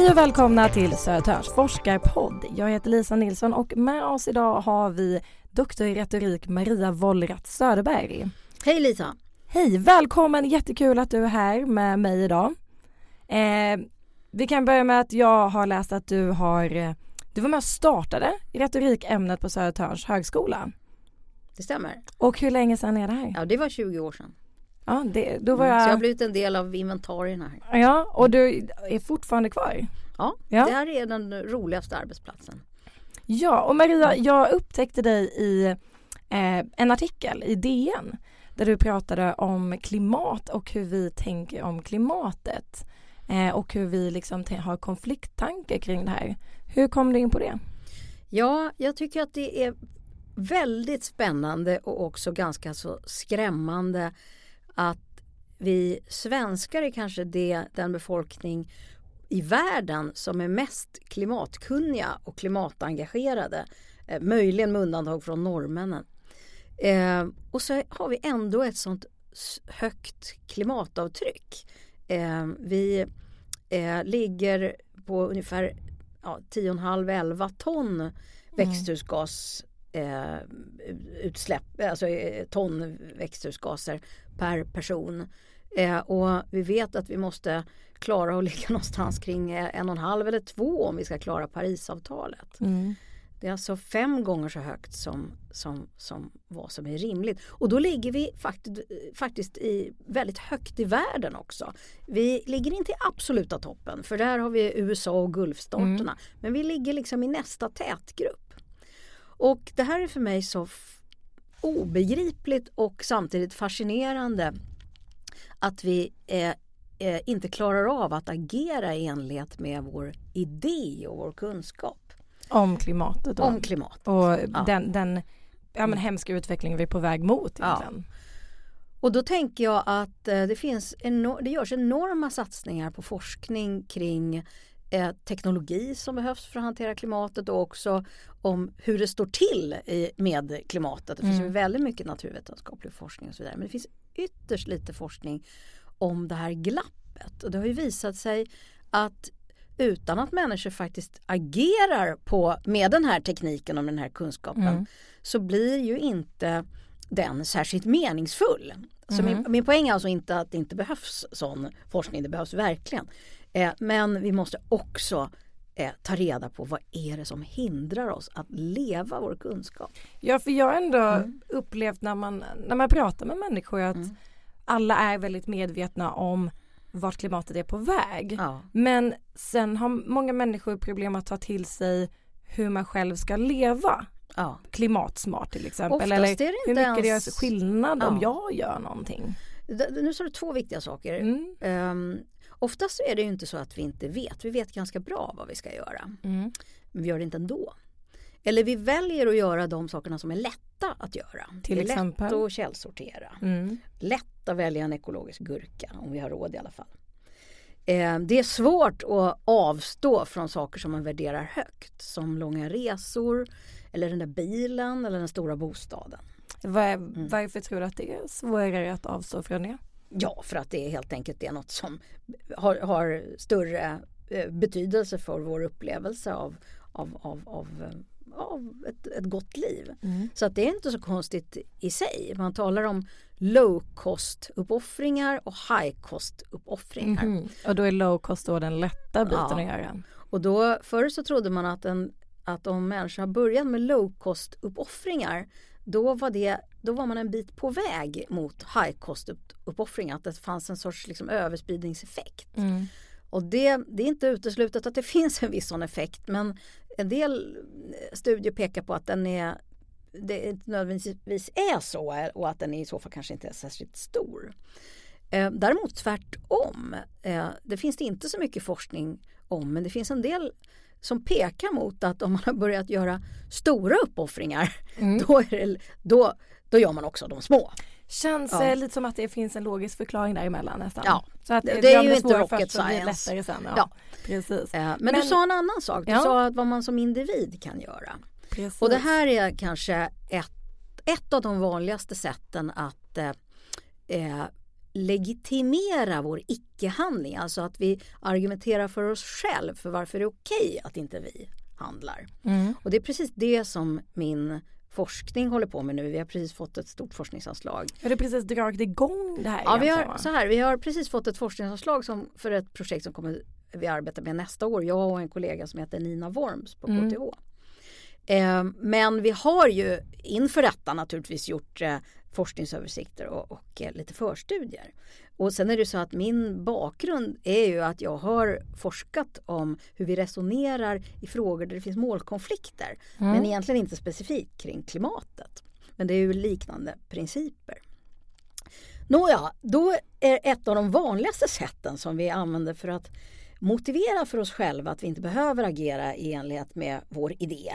Hej och välkomna till Södertörns forskarpodd. Jag heter Lisa Nilsson och med oss idag har vi doktor i retorik Maria Wollratz Söderberg. Hej Lisa! Hej, välkommen, jättekul att du är här med mig idag. Eh, vi kan börja med att jag har läst att du har, eh, du var med och startade retorikämnet på Södertörns högskola. Det stämmer. Och hur länge sedan är det här? Ja, det var 20 år sedan. Ja, det, då var jag... Mm, så jag har blivit en del av inventarierna här. Ja, och du är fortfarande kvar? Ja, Ja. det här är den roligaste arbetsplatsen. Ja, och Maria, jag upptäckte dig i eh, en artikel i DN där du pratade om klimat och hur vi tänker om klimatet eh, och hur vi liksom har konflikttankar kring det här. Hur kom du in på det? Ja, jag tycker att det är väldigt spännande och också ganska så skrämmande att vi svenskar är kanske det, den befolkning i världen som är mest klimatkunniga och klimatengagerade. Eh, möjligen med undantag från norrmännen. Eh, och så har vi ändå ett sånt högt klimatavtryck. Eh, vi eh, ligger på ungefär ja, 10,5-11 ton växthusgas eh, utsläpp, alltså eh, ton växthusgaser per person. Eh, och vi vet att vi måste klara att ligga någonstans kring eh, en och en halv eller två om vi ska klara Parisavtalet. Det är alltså fem gånger så högt som, som, som vad som är rimligt. Och då ligger vi faktiskt, faktiskt i, väldigt högt i världen också. Vi ligger inte i absoluta toppen för där har vi USA och Gulfstaterna. Men vi ligger liksom i nästa tätgrupp. Och det här är för mig så obegripligt och samtidigt fascinerande att vi eh, eh, inte klarar av att agera i enlighet med vår idé och vår kunskap Om klimatet då. om klimat. och Ja. den, den ja, men hemska utvecklingen vi är på väg mot Ja. egentligen. Och då tänker jag att eh, det, finns det görs enorma satsningar på forskning kring eh, teknologi som behövs för att hantera klimatet och också om hur det står till i, med klimatet. Det finns ju Mm. väldigt mycket naturvetenskaplig forskning och så vidare. Men det finns ytterst lite forskning om det här glappet. Och det har ju visat sig att utan att människor faktiskt agerar på, med den här tekniken och med den här kunskapen Mm. så blir ju inte den särskilt meningsfull. Så min, Mhm. min poäng är alltså inte att det inte behövs sån forskning, det behövs verkligen. Eh, men vi måste också eh, ta reda på vad är det som hindrar oss att leva vår kunskap. Ja, för jag har ändå Mm. upplevt när man, när man pratar med människor att Mm. alla är väldigt medvetna om vart klimatet är på väg. Ja. Men sen har många människor problem att ta till sig hur man själv ska leva Ja. klimatsmart till exempel. Oftast Eller det hur mycket det ens- gör skillnad om Ja. jag gör någonting. Nu sa du två viktiga saker. Mm. Um, oftast är det inte så att vi inte vet. Vi vet ganska bra vad vi ska göra. Mm. Men vi gör det inte ändå. Eller vi väljer att göra de sakerna som är lätta att göra. Till det är exempel? lätt att källsortera. Mm. Lätt att välja en ekologisk gurka om vi har råd i alla fall. Eh, det är svårt att avstå från saker som man värderar högt. Som långa resor, eller den där bilen eller den stora bostaden. Var, Mm. Varför tror du att det är svårare att avstå från det? Ja, för att det är helt enkelt det är något som har, har större eh, betydelse för vår upplevelse av, av, av, av, eh, av ett, ett gott liv. Mm. Så att det är inte så konstigt i sig. Man talar om low cost uppoffringar och high cost uppoffringar. Mhm. Och då är low cost då den lätta biten Ja. att göra. Och då förr så trodde man att, en, att om människor har börjat med low cost uppoffringar då var, det, då var man en bit på väg mot high cost upp, uppoffringar. Att det fanns en sorts liksom, överspridningseffekt. Mm. Och det, det är inte uteslutet att det finns en viss sån effekt men en del studier pekar på att den är det inte nödvändigtvis är så och att den i så fall kanske inte är särskilt stor. Eh, däremot tvärtom. Eh, det finns det inte så mycket forskning om men det finns en del som pekar mot att om man har börjat göra stora uppoffringar Mm. då, är det, då, då gör man också de små. Känns Ja. eh, lite som att det finns en logisk förklaring däremellan nästan. Ja. Så att Det- det är ju inte rocket science. lättare sen. Ja, Ja. Precis. Eh, men, Men- du sa en annan sak. Du Ja. sa att vad man som individ kan göra. precis. Och det här är kanske ett, ett av de vanligaste sätten att eh, eh, legitimera vår icke-handling. Alltså att vi argumenterar för oss själv för varför det är okej att inte vi handlar. Mm. Och det är precis det som min forskning håller på med nu. Vi har precis fått ett stort forskningsanslag. Har du precis dragit igång det här? Ja, vi har, så här, vi har precis fått ett forskningsanslag som, för ett projekt som kommer vi arbetar med nästa år. Jag och en kollega som heter Nina Worms på Mm. KTH. Eh, men vi har ju inför detta naturligtvis gjort eh, forskningsöversikter och, och eh, lite förstudier. Och sen är det så att min bakgrund är ju att jag har forskat om hur vi resonerar i frågor där det finns målkonflikter. Mm. Men egentligen inte specifikt kring klimatet. Men det är ju liknande principer. Nåja, då är ett av de vanligaste sätten som vi använder för att motivera för oss själva att vi inte behöver agera i enlighet med vår idé.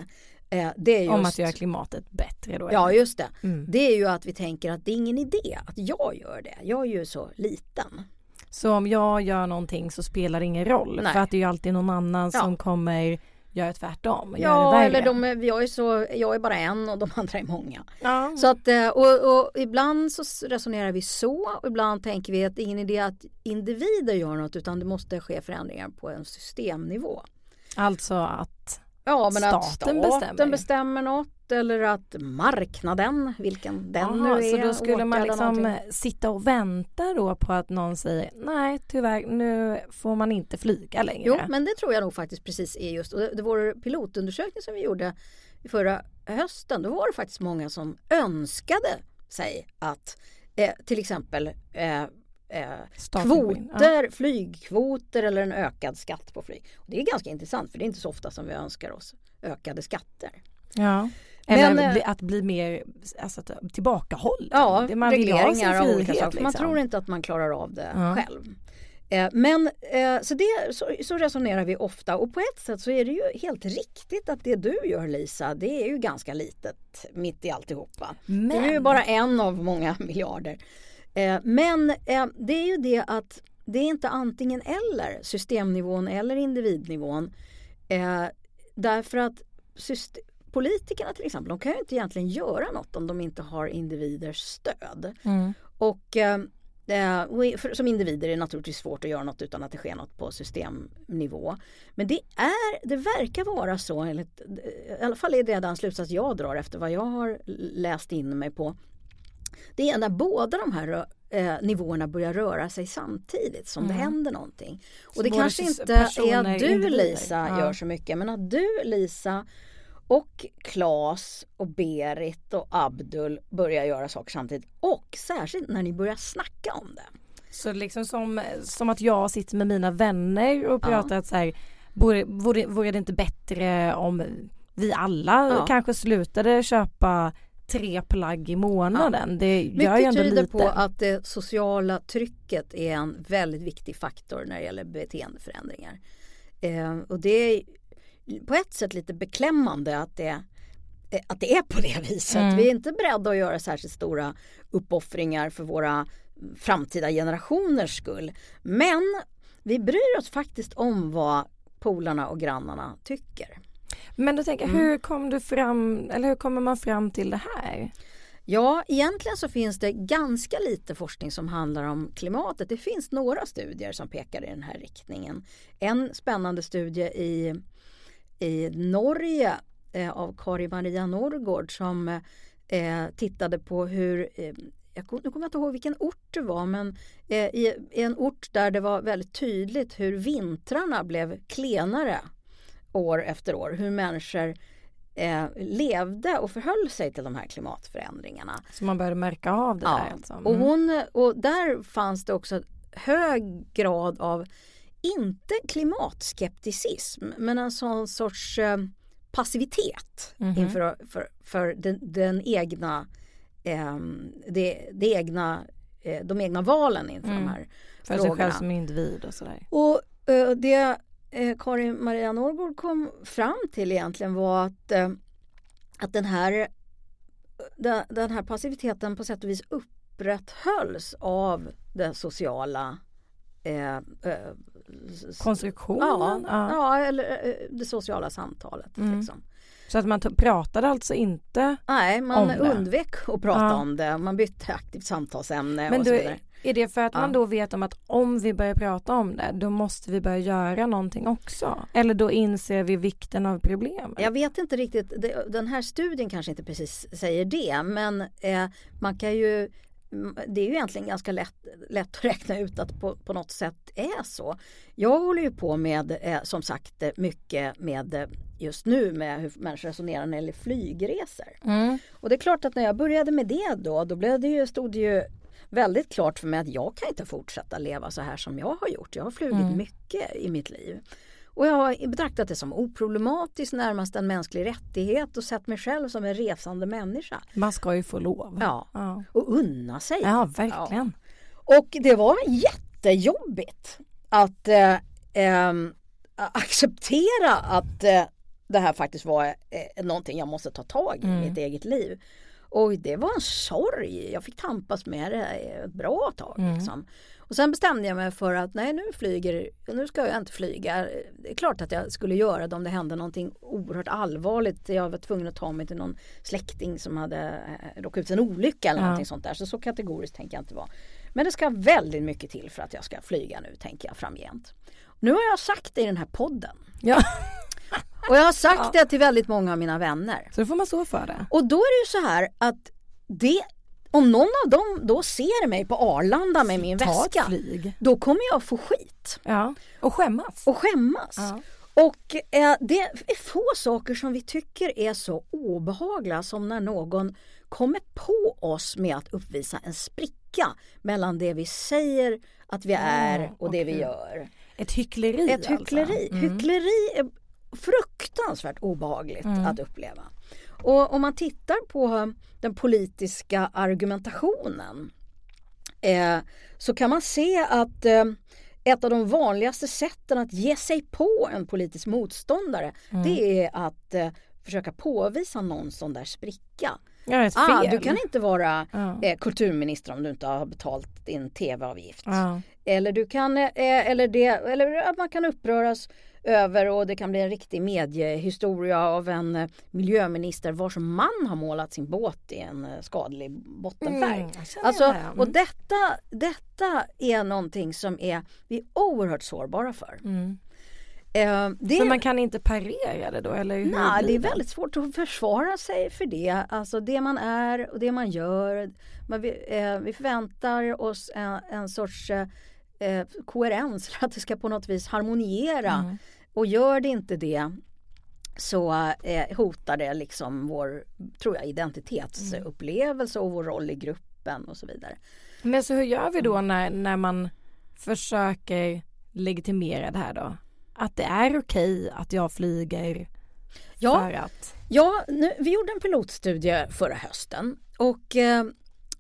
Eh, just, Om att göra klimatet bättre då? Ja, just det. Mm. Det är ju att vi tänker att det är ingen idé att jag gör det. Jag är ju så liten. Så om jag gör någonting så spelar det ingen roll Nej. för att det är ju alltid någon annan Ja. som kommer göra tvärtom Ja, eller de, är- jag, är så, jag är bara en och de andra är många. ja. Så att, eh, och, och ibland så resonerar vi så och ibland tänker vi att det är ingen idé att individer gör något utan det måste ske förändringar på en systemnivå. Alltså att Ja men att Staten staten bestämmer. bestämmer. något eller att marknaden, vilken den Jaha, nu är, så då skulle man liksom sitta och vänta då på att någon säger nej tyvärr nu får man inte flyga längre. Jo men det tror jag nog faktiskt precis är just och det, det vår pilotundersökning som vi gjorde förra hösten då var det faktiskt många som önskade sig att eh, till exempel eh, eh, in. Ja. kvoter, flygkvoter eller en ökad skatt på flyg. Och det är ganska intressant för det är inte så ofta som vi önskar oss ökade skatter. Ja. Eller Men, eh, att bli mer alltså, tillbakahållen. Ja, Det man regleringar av olika saker. Man liksom. tror inte att man klarar av det Ja. själv. Eh, Men eh, så, det, så, så resonerar vi ofta och på ett sätt så är det ju helt riktigt att det du gör Lisa det är ju ganska litet mitt i alltihopa. Men, Du är ju bara en av många miljarder. Eh, Men eh, det är ju det att det är inte antingen eller systemnivån eller individnivån. Eh, Därför att politikerna till exempel de kan ju inte egentligen göra något om de inte har individers stöd. mm. Och som individer är det naturligtvis svårt att göra något utan att det sker något på systemnivå. Men det, är, det verkar vara så, enligt, i alla fall är det den slutsats jag drar efter vad jag har läst in mig på. Det är när båda de här eh, nivåerna börjar röra sig samtidigt som det Mm. händer någonting. Så Och det både kanske inte är att du individer. Lisa Ja. gör så mycket men att du Lisa och Klas och Berit och Abdul börjar göra saker samtidigt. Och särskilt när ni börjar snacka om det. Så liksom som, som att jag sitter med mina vänner och Ja. pratar att så här, vore, vore, vore det inte bättre om vi alla Ja. kanske slutade köpa tre plagg i månaden. Det gör ju Mycket ändå tyder lite. på att det sociala trycket är en väldigt viktig faktor när det gäller beteendeförändringar. Eh, och det är på ett sätt lite beklämmande att det, att det är på det viset. Mm. Vi är inte beredda att göra särskilt stora uppoffringar för våra framtida generationers skull. Men vi bryr oss faktiskt om vad polarna och grannarna tycker. Men då tänker jag, Mm. hur kom du fram, eller hur kommer man fram till det här? Ja, egentligen så finns det ganska lite forskning som handlar om klimatet. Det finns några studier som pekar i den här riktningen. En spännande studie i, i Norge eh, av Kari Maria Norrgård som eh, tittade på hur eh, jag kom, nu kommer jag inte ihåg vilken ort det var men eh, i, i en ort där det var väldigt tydligt hur vintrarna blev klenare år efter år. Hur människor eh, levde och förhöll sig till de här klimatförändringarna. Så man började märka av det Ja, där alltså. Och, Mm. hon, och där fanns det också hög grad av, inte klimatskepticism, men en sån sorts eh, passivitet Mhm. inför för, för den, den egna, eh, det, det egna, eh, de egna valen inför Mm. de här För sig själv frågorna. som individ och sådär. och eh, det eh, Karin Maria Norrgård kom fram till egentligen var att, eh, att den, här, den, den här passiviteten på sätt och vis upprätthölls av det sociala eh, eh, Konstruktionen? Ja, ja. eller eh, det sociala samtalet. Mm. Liksom. Så att man pratade alltså inte Nej, man undvek att prata ja. om det. Man bytte aktivt samtalsämne Men och så vidare. Är det för att Ja. man då vet om att om vi börjar prata om det då måste vi börja göra någonting också? Eller då inser vi vikten av problemet? Jag vet inte riktigt, den här studien kanske inte precis säger det men eh, man kan ju det är ju egentligen ganska lätt, lätt att räkna ut att på, på något sätt är så. Jag håller ju på med eh, som sagt eh, mycket med eh, just nu med hur människor resonerar när det gäller flygresor. Mm. Och det är klart att när jag började med det då, då blev det ju, stod det ju väldigt klart för mig att jag kan inte fortsätta leva så här som jag har gjort. Jag har flugit Mm. mycket i mitt liv. Och jag har betraktat det som oproblematiskt, närmast en mänsklig rättighet och sett mig själv som en resande människa. Man ska ju få lov. Ja. Ja, Och unna sig. ja verkligen. Och det var jättejobbigt att eh, ehm, acceptera att eh, det här faktiskt var eh, någonting jag måste ta tag i i Mm. mitt eget liv. Och det var en sorg. Jag fick tampas med det ett bra tag. Mm. Liksom. Och sen bestämde jag mig för att nej nu flyger, nu ska jag inte flyga. Det är klart att jag skulle göra det om det hände någonting oerhört allvarligt. Jag var tvungen att ta mig till någon släkting som hade eh, råkat ut för en olycka eller Ja. någonting sånt där. Så så kategoriskt tänker jag inte vara. Men det ska väldigt mycket till för att jag ska flyga nu tänker jag framgent. Nu har jag sagt det i den här podden. Ja. Och jag har sagt det till väldigt många av mina vänner. Så då får man stå för det. Och då är det ju så här att det, om någon av dem då ser mig på Arlanda med min Ta väska. flyg. Då kommer jag få skit Ja. Och skämmas. och skämmas. Ja. Och eh, det är få saker som vi tycker är så obehagliga som när någon kommer på oss med att uppvisa en spricka mellan det vi säger att vi är och det vi okej. gör. Ett hyckleri Ett hyckleri. Alltså. Mm. Hyckleri är fruktansvärt obehagligt Mm. att uppleva. Och om man tittar på den politiska argumentationen eh, så kan man se att eh, ett av de vanligaste sätten att ge sig på en politisk motståndare Mm. det är att eh, försöka påvisa någon sån där spricka. Ja. Ah, du kan inte vara Ja. eh, kulturminister om du inte har betalt din tv-avgift. Ja. Eller, du kan, eh, eller, det, eller att man kan uppröras över och det kan bli en riktig mediehistoria av en eh, miljöminister vars man har målat sin båt i en eh, skadlig bottenfärg. Mm, Alltså, det. Mm. och detta, detta är någonting som är, vi är oerhört sårbara för. Mm. Eh, det, Så man kan inte parera det då eller hur nej, det är väldigt svårt att försvara sig för det. Alltså det man är och det man gör. Man, vi, eh, vi förväntar oss en, en sorts eh, eh, koherens för att det ska på något vis harmoniera. Mm. Och gör det inte det så eh, hotar det liksom vår, tror jag, identitetsupplevelse och vår roll i gruppen och så vidare. Men så hur gör vi då när, när man försöker legitimera det här då? Att det är okej att jag flyger Ja, för att... Ja, nu, vi gjorde en pilotstudie förra hösten och eh,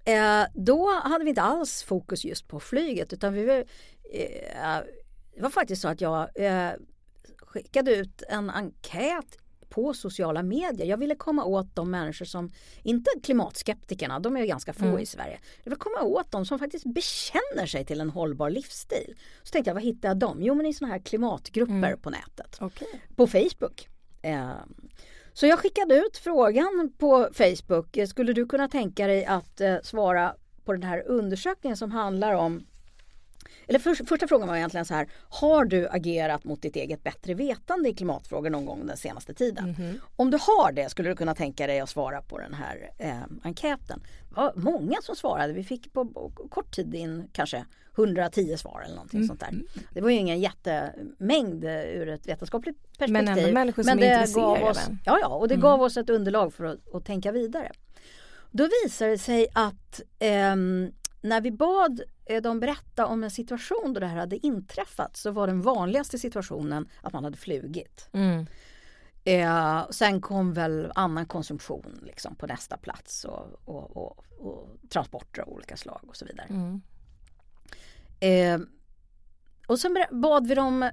eh, då hade vi inte alls fokus just på flyget utan vi eh, det var faktiskt så att jag eh, skickade ut en enkät på sociala medier. Jag ville komma åt de människor som, inte klimatskeptikerna, de är ju ganska få Mm. i Sverige. Jag vill komma åt de som faktiskt bekänner sig till en hållbar livsstil. Så tänkte jag, var hittar jag dem? Jo men i sådana här klimatgrupper Mm. på nätet Okej. på Facebook. Eh, Så jag skickade ut frågan på Facebook. Skulle du kunna tänka dig att eh, svara på den här undersökningen som handlar om eller för, första frågan var egentligen så här. Har du agerat mot ditt eget bättre vetande i klimatfrågor någon gång den senaste tiden? Mhm. Om du har det skulle du kunna tänka dig att svara på den här eh, enkäten. Det var många som svarade. Vi fick på, på kort tid in kanske 110 svar eller någonting Mm. sånt där. Det var ju ingen jättemängd eh, ur ett vetenskapligt perspektiv. Men ändå människor som är gav intresserade. oss, ja, ja, och det Mm. gav oss ett underlag för att, att tänka vidare. Då visade det sig att ehm, när vi bad eh, dem berätta om en situation då det här hade inträffat så var den vanligaste situationen att man hade flugit. Mm. Eh, sen kom väl annan konsumtion liksom på nästa plats och, och, och, och transporter av olika slag och så vidare. Mm. Eh, och sen bad vi dem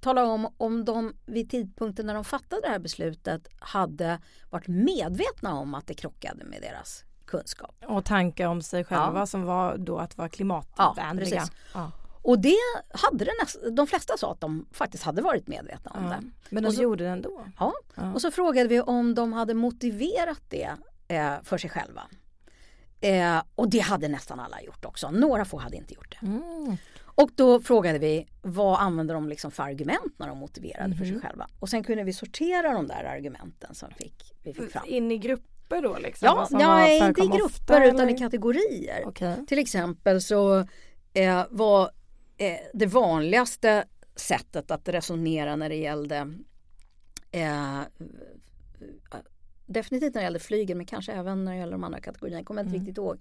tala om om de vid tidpunkten när de fattade det här beslutet hade varit medvetna om att det krockade med deras kunskap. Och tankar om sig själva Ja. som var då att vara klimatvänliga. Ja. och det hade det näst, de flesta sa att de faktiskt hade varit medvetna om det. men de så- gjorde det ändå. Ja. Och så frågade vi om de hade motiverat det eh, för sig själva. Eh, och det hade nästan alla gjort också. Några få hade inte gjort det. Mm. Och då frågade vi vad använder de liksom för argument när de motiverade för Mhm. sig själva. Och sen kunde vi sortera de där argumenten som fick, vi fick fram. In i grupper då liksom? Ja, var- inte i grupper ofta, utan eller? i kategorier. Okej. Till exempel så eh, var eh, det vanligaste sättet att resonera när det gällde eh, definitivt när det gällde flygen men kanske även när det gäller de andra kategorierna, jag kommer inte Mm. riktigt ihåg.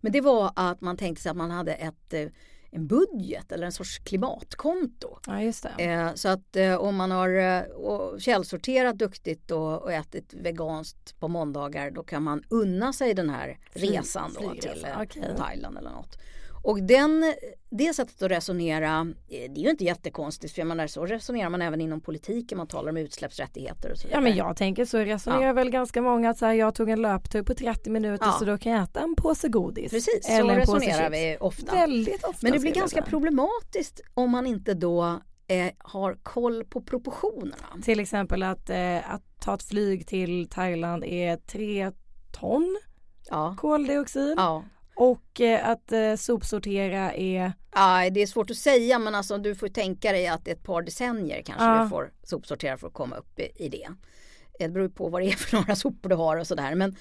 Men det var att man tänkte sig att man hade ett, eh, en budget eller en sorts klimatkonto. Ja just det. Eh, så att eh, om man har eh, källsorterat duktigt och, och ätit veganskt på måndagar då kan man unna sig den här resan då till okej. Thailand eller något. Och den, det sättet att resonera, eh, det är ju inte jättekonstigt för jag menar, så resonerar man även inom politiken, man talar om utsläppsrättigheter och så vidare. Ja men jag tänker så resonerar väl ganska många att så här, jag tog en löptur på 30 minuter Ja. så då kan jag äta en påse godis. Precis, så eller en påse resonerar vi ofta. Väldigt ofta. Men det blir ganska problematiskt om man inte då eh, har koll på proportionerna. Till exempel att, eh, att ta ett flyg till Thailand är tre ton Ja. koldioxid Ja. Och eh, att eh, sopsortera är Ja, det är svårt att säga men alltså du får tänka dig att det är ett par decennier kanske Ja. du får sopsortera för att komma upp i, i det. Det beror på vad det är för några sopor du har och sådär. Men,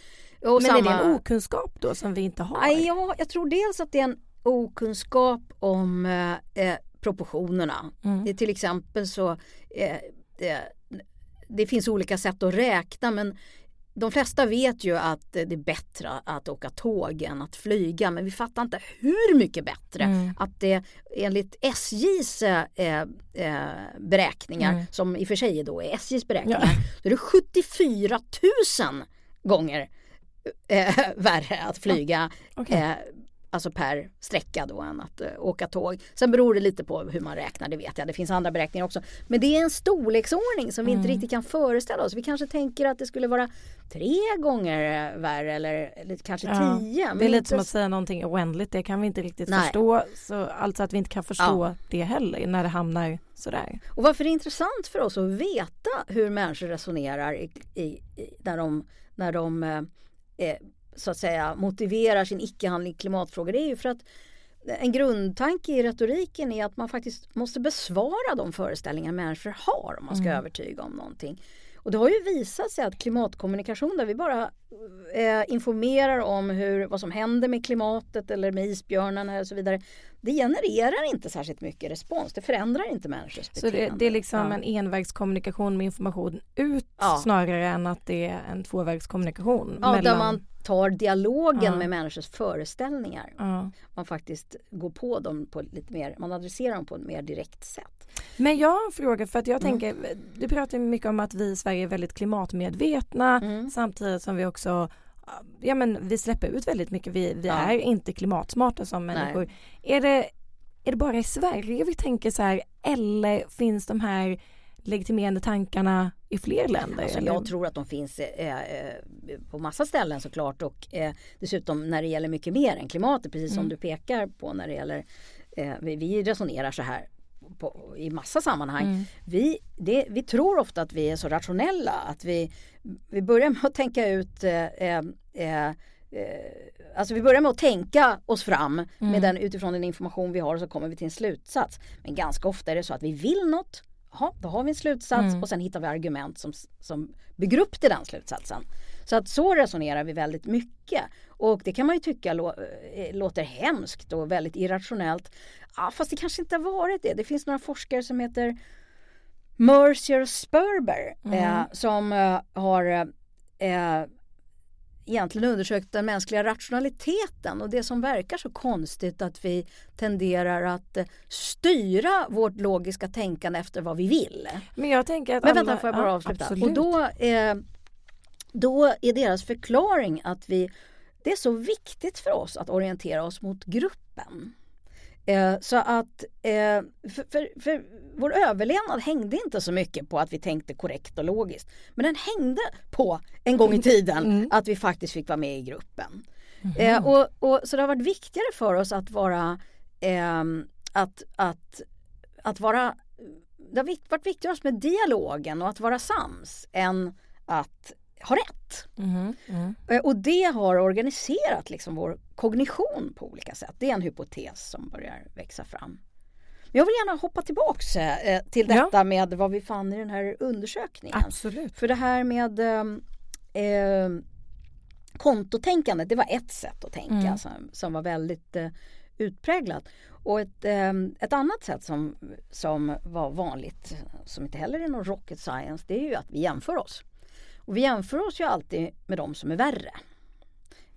och Men är det samma- en okunskap då som vi inte har? Ja, jag tror dels att det är en okunskap om eh, eh, proportionerna. Mm. Det, till exempel så eh, det, det finns olika sätt att räkna men de flesta vet ju att det är bättre att åka tåg än att flyga men vi fattar inte hur mycket bättre Mm. att det enligt SJs eh, eh, beräkningar Mm. som i och för sig då är SJs beräkningar Ja. så är det 74 000 gånger eh, värre att flyga Okej. eh, alltså per sträcka då än att eh, åka tåg. Sen beror det lite på hur man räknar, det vet jag. Det finns andra beräkningar också. Men det är en storleksordning som vi inte Mm. riktigt kan föreställa oss. Vi kanske tänker att det skulle vara tre gånger eh, värre eller, eller kanske Ja, tio. Det är men lite inte som att säga någonting oändligt, det kan vi inte riktigt Nej. förstå. Så, alltså att vi inte kan förstå det heller när det hamnar sådär. Och varför det är intressant för oss att veta hur människor resonerar i, i, i, när de, när de eh, eh, så att säga motiverar sin icke-handling i klimatfrågor det är ju för att en grundtanke i retoriken är att man faktiskt måste besvara de föreställningar människor har om man ska Mm. övertyga om någonting. Och det har ju visat sig att klimatkommunikation där vi bara eh, informerar om hur, vad som händer med klimatet eller med isbjörnarna och så vidare. Det genererar inte särskilt mycket respons. Det förändrar inte människors Så beteende. det, det är liksom Ja. en envägskommunikation med information ut Ja. snarare än att det är en tvåvägskommunikation. Ja, mellan- där man tar dialogen Ja. med människors föreställningar. Man faktiskt går på dem på lite mer, man adresserar dem på ett mer direkt sätt. Men jag har en fråga för att jag Mm. tänker, du pratar mycket om att vi i Sverige är väldigt klimatmedvetna Mm. samtidigt som vi också Ja men vi släpper ut väldigt mycket, vi, vi Ja. är inte klimatsmarta som Nej. människor. Är det, är det bara i Sverige vi tänker så här eller finns de här legitimerande tankarna i fler länder? Alltså, jag tror att de finns eh, eh, på massa ställen såklart och eh, dessutom när det gäller mycket mer än klimatet precis som Mm. du pekar på när det gäller eh, vi, vi resonerar så här på, i massa sammanhang. Mm. Vi, det, vi tror ofta att vi är så rationella att vi, vi börjar med att tänka ut eh, eh, eh, Alltså vi börjar med att tänka oss fram med Mm. den, utifrån den information vi har och så kommer vi till en slutsats. Men ganska ofta är det så att vi vill något, Jaha, då har vi en slutsats Mm. och sen hittar vi argument som, som bygger upp till den slutsatsen. Så att så resonerar vi väldigt mycket. Och det kan man ju tycka lå, eh, låter hemskt och väldigt irrationellt. Ja, fast det kanske inte har varit det. Det finns några forskare som heter Mercier Sperber Mm. eh, som eh, har eh, egentligen undersökt den mänskliga rationaliteten och det som verkar så konstigt att vi tenderar att eh, styra vårt logiska tänkande efter vad vi vill. Men jag tänker att Men alla, vänta, får jag bara ja, avsluta? absolut. Och då, eh, då är deras förklaring att vi, det är så viktigt för oss att orientera oss mot gruppen. Eh, så att eh, för, för, för vår överlevnad hängde inte så mycket på att vi tänkte korrekt och logiskt. Men den hängde på en gång i tiden Mm. att vi faktiskt fick vara med i gruppen. Eh, och, och, så det har varit viktigare för oss att vara eh, att, att, att vara det har varit viktigare med dialogen och att vara sams än att ha rätt. Mm, mm. Och det har organiserat liksom vår kognition på olika sätt. Det är en hypotes som börjar växa fram. Men jag vill gärna hoppa tillbaks eh, till detta ja. med vad vi fann i den här undersökningen. Absolut. För det här med eh, eh kontotänkandet, det var ett sätt att tänka mm. som, som var väldigt eh, utpräglat. Och ett, eh, ett annat sätt som, som var vanligt, som inte heller är någon rocket science, det är ju att vi jämför oss. Och vi jämför oss ju alltid med de som är värre.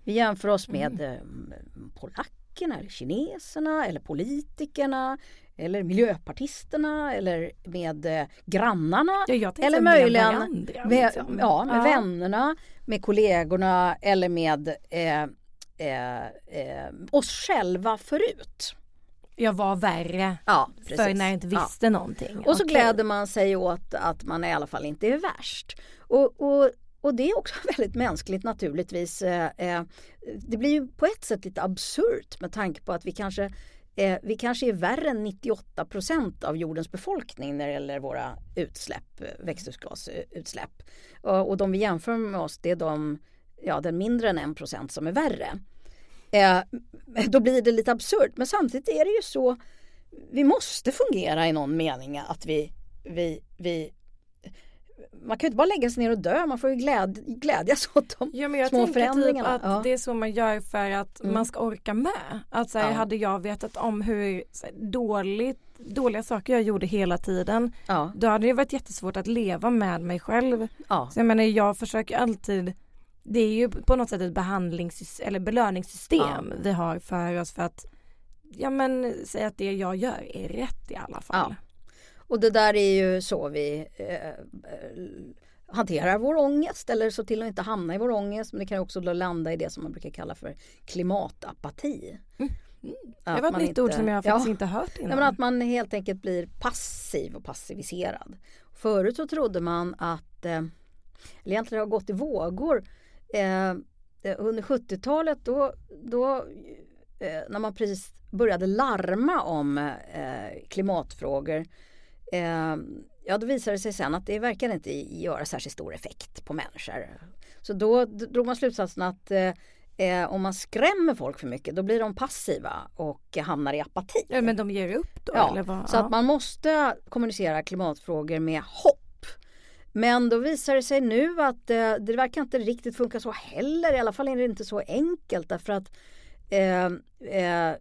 Vi jämför oss med mm. polackerna eller kineserna eller politikerna eller miljöpartisterna eller med eh, grannarna. Ja, eller möjligen med, varandra, med, liksom. ja, med ja. vännerna, med kollegorna eller med eh, eh, eh, oss själva förut. Jag var värre ja, för när jag inte visste ja. någonting. Och så okay. gläder man sig åt att man i alla fall inte är värst. Och, och, och det är också väldigt mänskligt naturligtvis. Eh, eh, det blir ju på ett sätt lite absurt med tanke på att vi kanske eh, vi kanske är värre än 98 procent av jordens befolkning när det gäller våra utsläpp, växthusgasutsläpp. Och, de vi jämför med oss det är de, ja den mindre än en procent som är värre. Eh, då blir det lite absurt men samtidigt är det ju så vi måste fungera i någon mening att vi, vi, vi man kan ju inte bara lägga sig ner och dö, man får ju gläd, glädjas åt de ja, men jag små typ förändringarna. Typ att ja. Det är så man gör för att mm. man ska orka med. Att så här, ja. Hade jag vetat om hur här, dåligt, dåliga saker jag gjorde hela tiden ja. då hade det varit jättesvårt att leva med mig själv. Ja. Så jag menar jag försöker alltid det är ju på något sätt ett behandlings eller belöningssystem ja. vi har för oss för att ja men säga att det jag gör är rätt i alla fall. Ja. Och det där är ju så vi eh, hanterar vår ångest eller så till och inte hamna i vår ångest men det kan också landa i det som man brukar kalla för klimatapati. Mm. Det var ett nytt inte, ord som jag faktiskt ja, inte hört innan. Men att man helt enkelt blir passiv och passiviserad. Förut så trodde man att, eh, eller egentligen har gått i vågor Eh, eh under 70-talet då, då eh, när man precis började larma om eh, klimatfrågor eh, ja då visade det sig sen att det verkar inte göra särskilt stor effekt på människor. Så då drog man slutsatsen att eh, om man skrämmer folk för mycket då blir de passiva och hamnar i apati. Ja, men de ger upp då? Ja, eller vad? så att man måste kommunicera klimatfrågor med hopp men då visar det sig nu att eh, det verkar inte riktigt funka så heller. I alla fall är det inte så enkelt därför att eh, eh,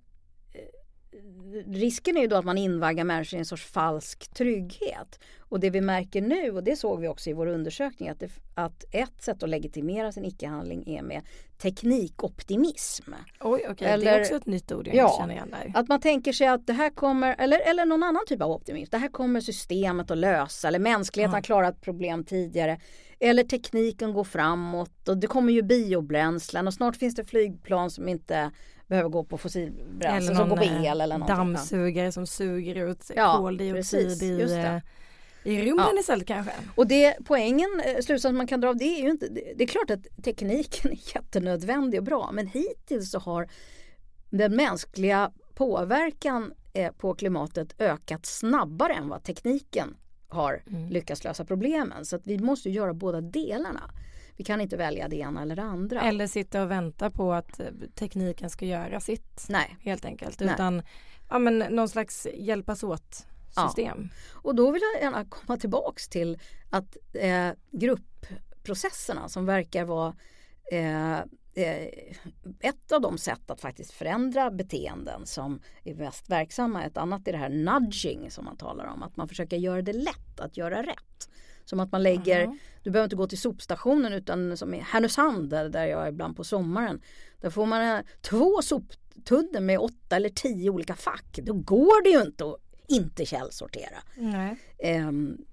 risken är ju då att man invaggar människor i en sorts falsk trygghet. Och det vi märker nu, och det såg vi också i vår undersökning, att, det, att ett sätt att legitimera sin icke-handling är med teknikoptimism. Oj, okay. Eller, det är också ett nytt ord jag ja, känner igen där. Att man tänker sig att det här kommer, eller, eller någon annan typ av optimism, det här kommer systemet att lösa, eller mänskligheten ja. har klarat problem tidigare. Eller tekniken går framåt och det kommer ju biobränslen och snart finns det flygplan som inte behöver gå på fossilbränsle som går på el eller någonting. dammsugare som suger ut ja, koldioxid precis, i, i rymden ja. istället kanske. Och det poängen, eh, slutsatsen man kan dra av det är ju inte, det är klart att tekniken är jättenödvändig och bra men hittills så har den mänskliga påverkan eh, på klimatet ökat snabbare än vad tekniken har mm. lyckats lösa problemen. Så att vi måste göra båda delarna. Vi kan inte välja det ena eller det andra. Eller sitta och vänta på att eh, tekniken ska göra sitt. Nej. Helt enkelt. Nej. Utan ja, men någon slags hjälpas åt system. Ja. Och då vill jag gärna komma tillbaks till att eh, gruppprocesserna som verkar vara eh, eh, ett av de sätt att faktiskt förändra beteenden som är mest verksamma. Ett annat är det här nudging som man talar om. Att man försöker göra det lätt att göra rätt. Som att man lägger, uh-huh. du behöver inte gå till sopstationen utan som i Härnösand där, jag är ibland på sommaren. Där får man två soptunnor med åtta eller tio olika fack. Då går det ju inte att inte källsortera. Nej. Um,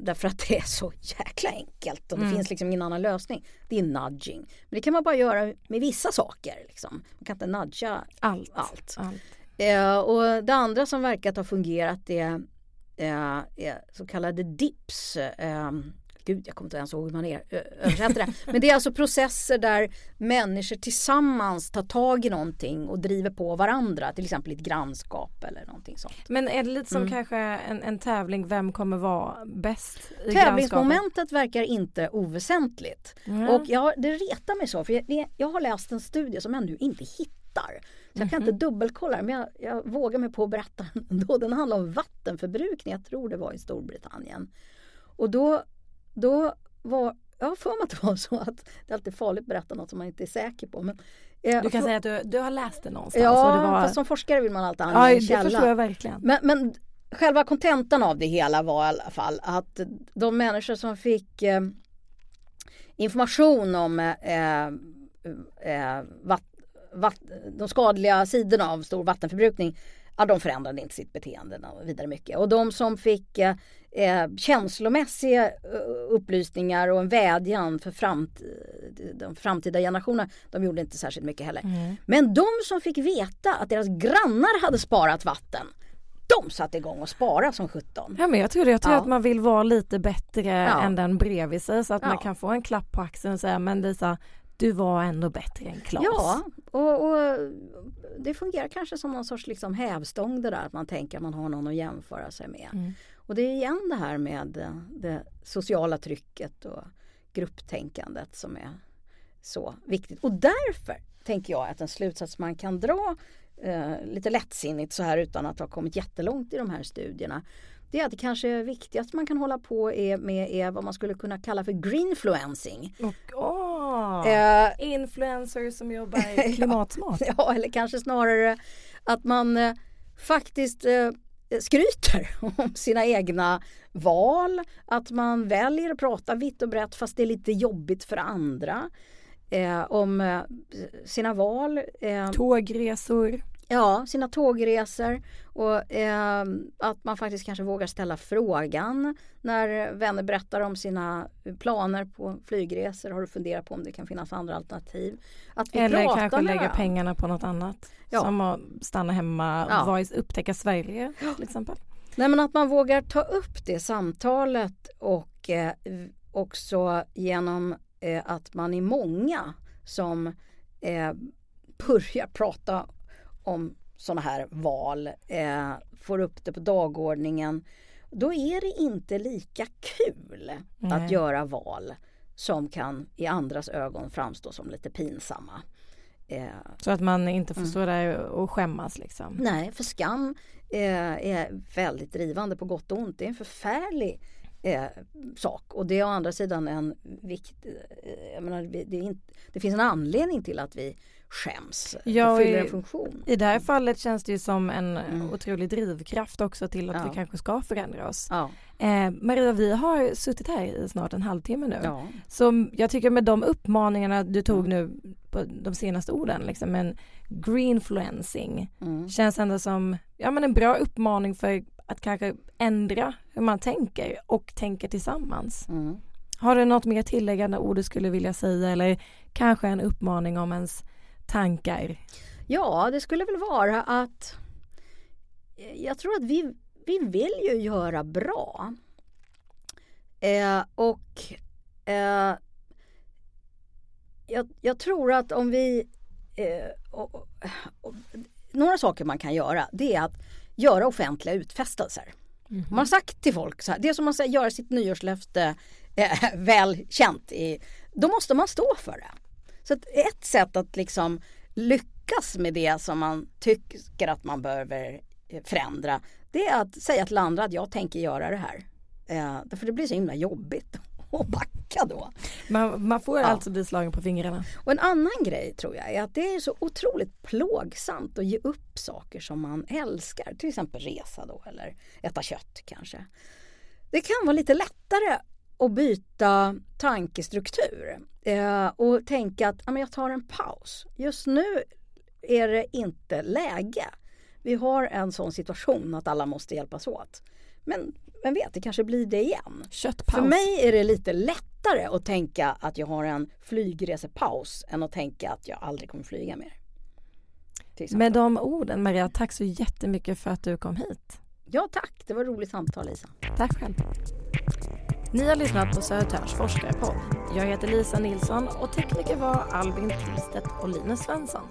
därför att det är så jäkla enkelt och det mm. finns liksom ingen annan lösning. Det är nudging. Men det kan man bara göra med vissa saker. Liksom. Man kan inte nudga allt. allt. allt. Uh, och det andra som verkat ha fungerat är, uh, är så kallade dips. Uh, gud jag kommer inte ens ihåg hur man är, översätter det. Men det är alltså processer där människor tillsammans tar tag i någonting och driver på varandra. Till exempel i ett grannskap eller någonting sånt. Men är det lite som mm. kanske en, en tävling, vem kommer vara bäst i Tävlingsmomentet verkar inte oväsentligt. Mm. Och jag, det retar mig så, för jag, jag har läst en studie som jag nu inte hittar. Så jag kan inte mhm. dubbelkolla men jag, jag vågar mig på att berätta ändå. Den handlar om vattenförbrukning, jag tror det var i Storbritannien. Och då, då var, jag har för mig att det var så att det är alltid farligt att berätta något som man inte är säker på. Men, eh, du kan för, säga att du, du har läst det någonstans. Ja, det var... fast som forskare vill man alltid ange en källa. det förstår jag verkligen. Men, men själva kontentan av det hela var i alla fall att de människor som fick eh, information om eh, eh, vatt, vatt, de skadliga sidorna av stor vattenförbrukning ja, de förändrade inte sitt beteende vidare mycket. Och de som fick eh, eh känslomässiga eh, upplysningar och en vädjan för framt, de framtida generationerna, de gjorde inte särskilt mycket heller. Mm. Men de som fick veta att deras grannar hade sparat vatten, de satte igång och spara som 17. Ja men jag tror, jag tror ja. att man vill vara lite bättre ja. än den bredvid sig så att ja. man kan få en klapp på axeln och säga men Lisa du var ändå bättre än Klas. Ja, och, och, det fungerar kanske som någon sorts liksom hävstång det där att man tänker att man har någon att jämföra sig med. Mm. Och det är igen det här med det sociala trycket och grupptänkandet som är så viktigt. Och därför tänker jag att en slutsats man kan dra eh, lite lättsinnigt så här utan att ha kommit jättelångt i de här studierna det är att det kanske viktigaste man kan hålla på med är vad man skulle kunna kalla för greenfluencing. Och, oh, eh, influencers som jobbar klimatsmart. ja, ja, eller kanske snarare att man eh, faktiskt eh, skryter om sina egna val. Att man väljer att prata vitt och brett fast det är lite jobbigt för andra. Eh, om eh, sina val. Eh, Tågresor. Ja, sina tågresor och eh, att man faktiskt kanske vågar ställa frågan när vänner berättar om sina planer på flygresor. Har du funderat på om det kan finnas andra alternativ? Att vi Eller kanske lägga varandra. pengarna på något annat. Ja. Som att stanna hemma, ja. upptäcka Sverige till exempel. Nej men att man vågar ta upp det samtalet och eh, också genom eh, att man är många som eh, börjar prata om sådana här val, eh, får upp det på dagordningen. Då är det inte lika kul Nej. att göra val som kan i andras ögon framstå som lite pinsamma. Eh, så att man inte får mm. stå där och skämmas liksom? Nej, för skam eh, är väldigt drivande på gott och ont. Det är en förfärlig eh, sak och det är å andra sidan en vikt, eh, menar, det, inte, det finns en anledning till att vi skäms. Ja, det fyller en funktion. I det här fallet känns det ju som en mm. otrolig drivkraft också till att ja. vi kanske ska förändra oss. Ja. Eh, Maria, vi har suttit här i snart en halvtimme nu. Ja. Så jag tycker med de uppmaningarna du tog nu på de senaste orden, liksom en greenfluencing mm. känns ändå som ja, men en bra uppmaning för att kanske ändra hur man tänker och tänker tillsammans. Mm. Har du något mer tilläggande ord du skulle vilja säga eller kanske en uppmaning om ens tankar? Ja, det skulle väl vara att jag tror att vi, vi vill ju göra bra. Eh, och eh, jag, jag, tror att om vi... Eh, och, och, och, några saker man kan göra det är att göra offentliga utfästelser. Mm. Man har sagt till folk så här, det är som att göra sitt nyårslöfte eh, väl känt. I, då måste man stå för det. Så ett sätt att liksom lyckas med det som man tycker att man behöver förändra det är att säga till andra att jag tänker göra det här. Eh, därför det blir så himla jobbigt att backa då. Man, man får ja. alltså bli slagen på fingrarna. Och en annan grej tror jag är att det är så otroligt plågsamt att ge upp saker som man älskar. Till exempel resa då eller äta kött kanske. Det kan vara lite lättare att byta tankestruktur eh, och tänka att ja, jag tar en paus. Just nu är det inte läge. Vi har en sån situation att alla måste hjälpas åt. Men vem vet, det kanske blir det igen. Köttpaus. För mig är det lite lättare att tänka att jag har en flygresepaus än att tänka att jag aldrig kommer flyga mer. Med de orden Maria, tack så jättemycket för att du kom hit. Ja tack, det var ett roligt samtal Lisa. Tack själv. Ni har lyssnat på Södertörns forskarpodd. Jag heter Lisa Nilsson och tekniker var Albin Tillstedt och Linus Svensson.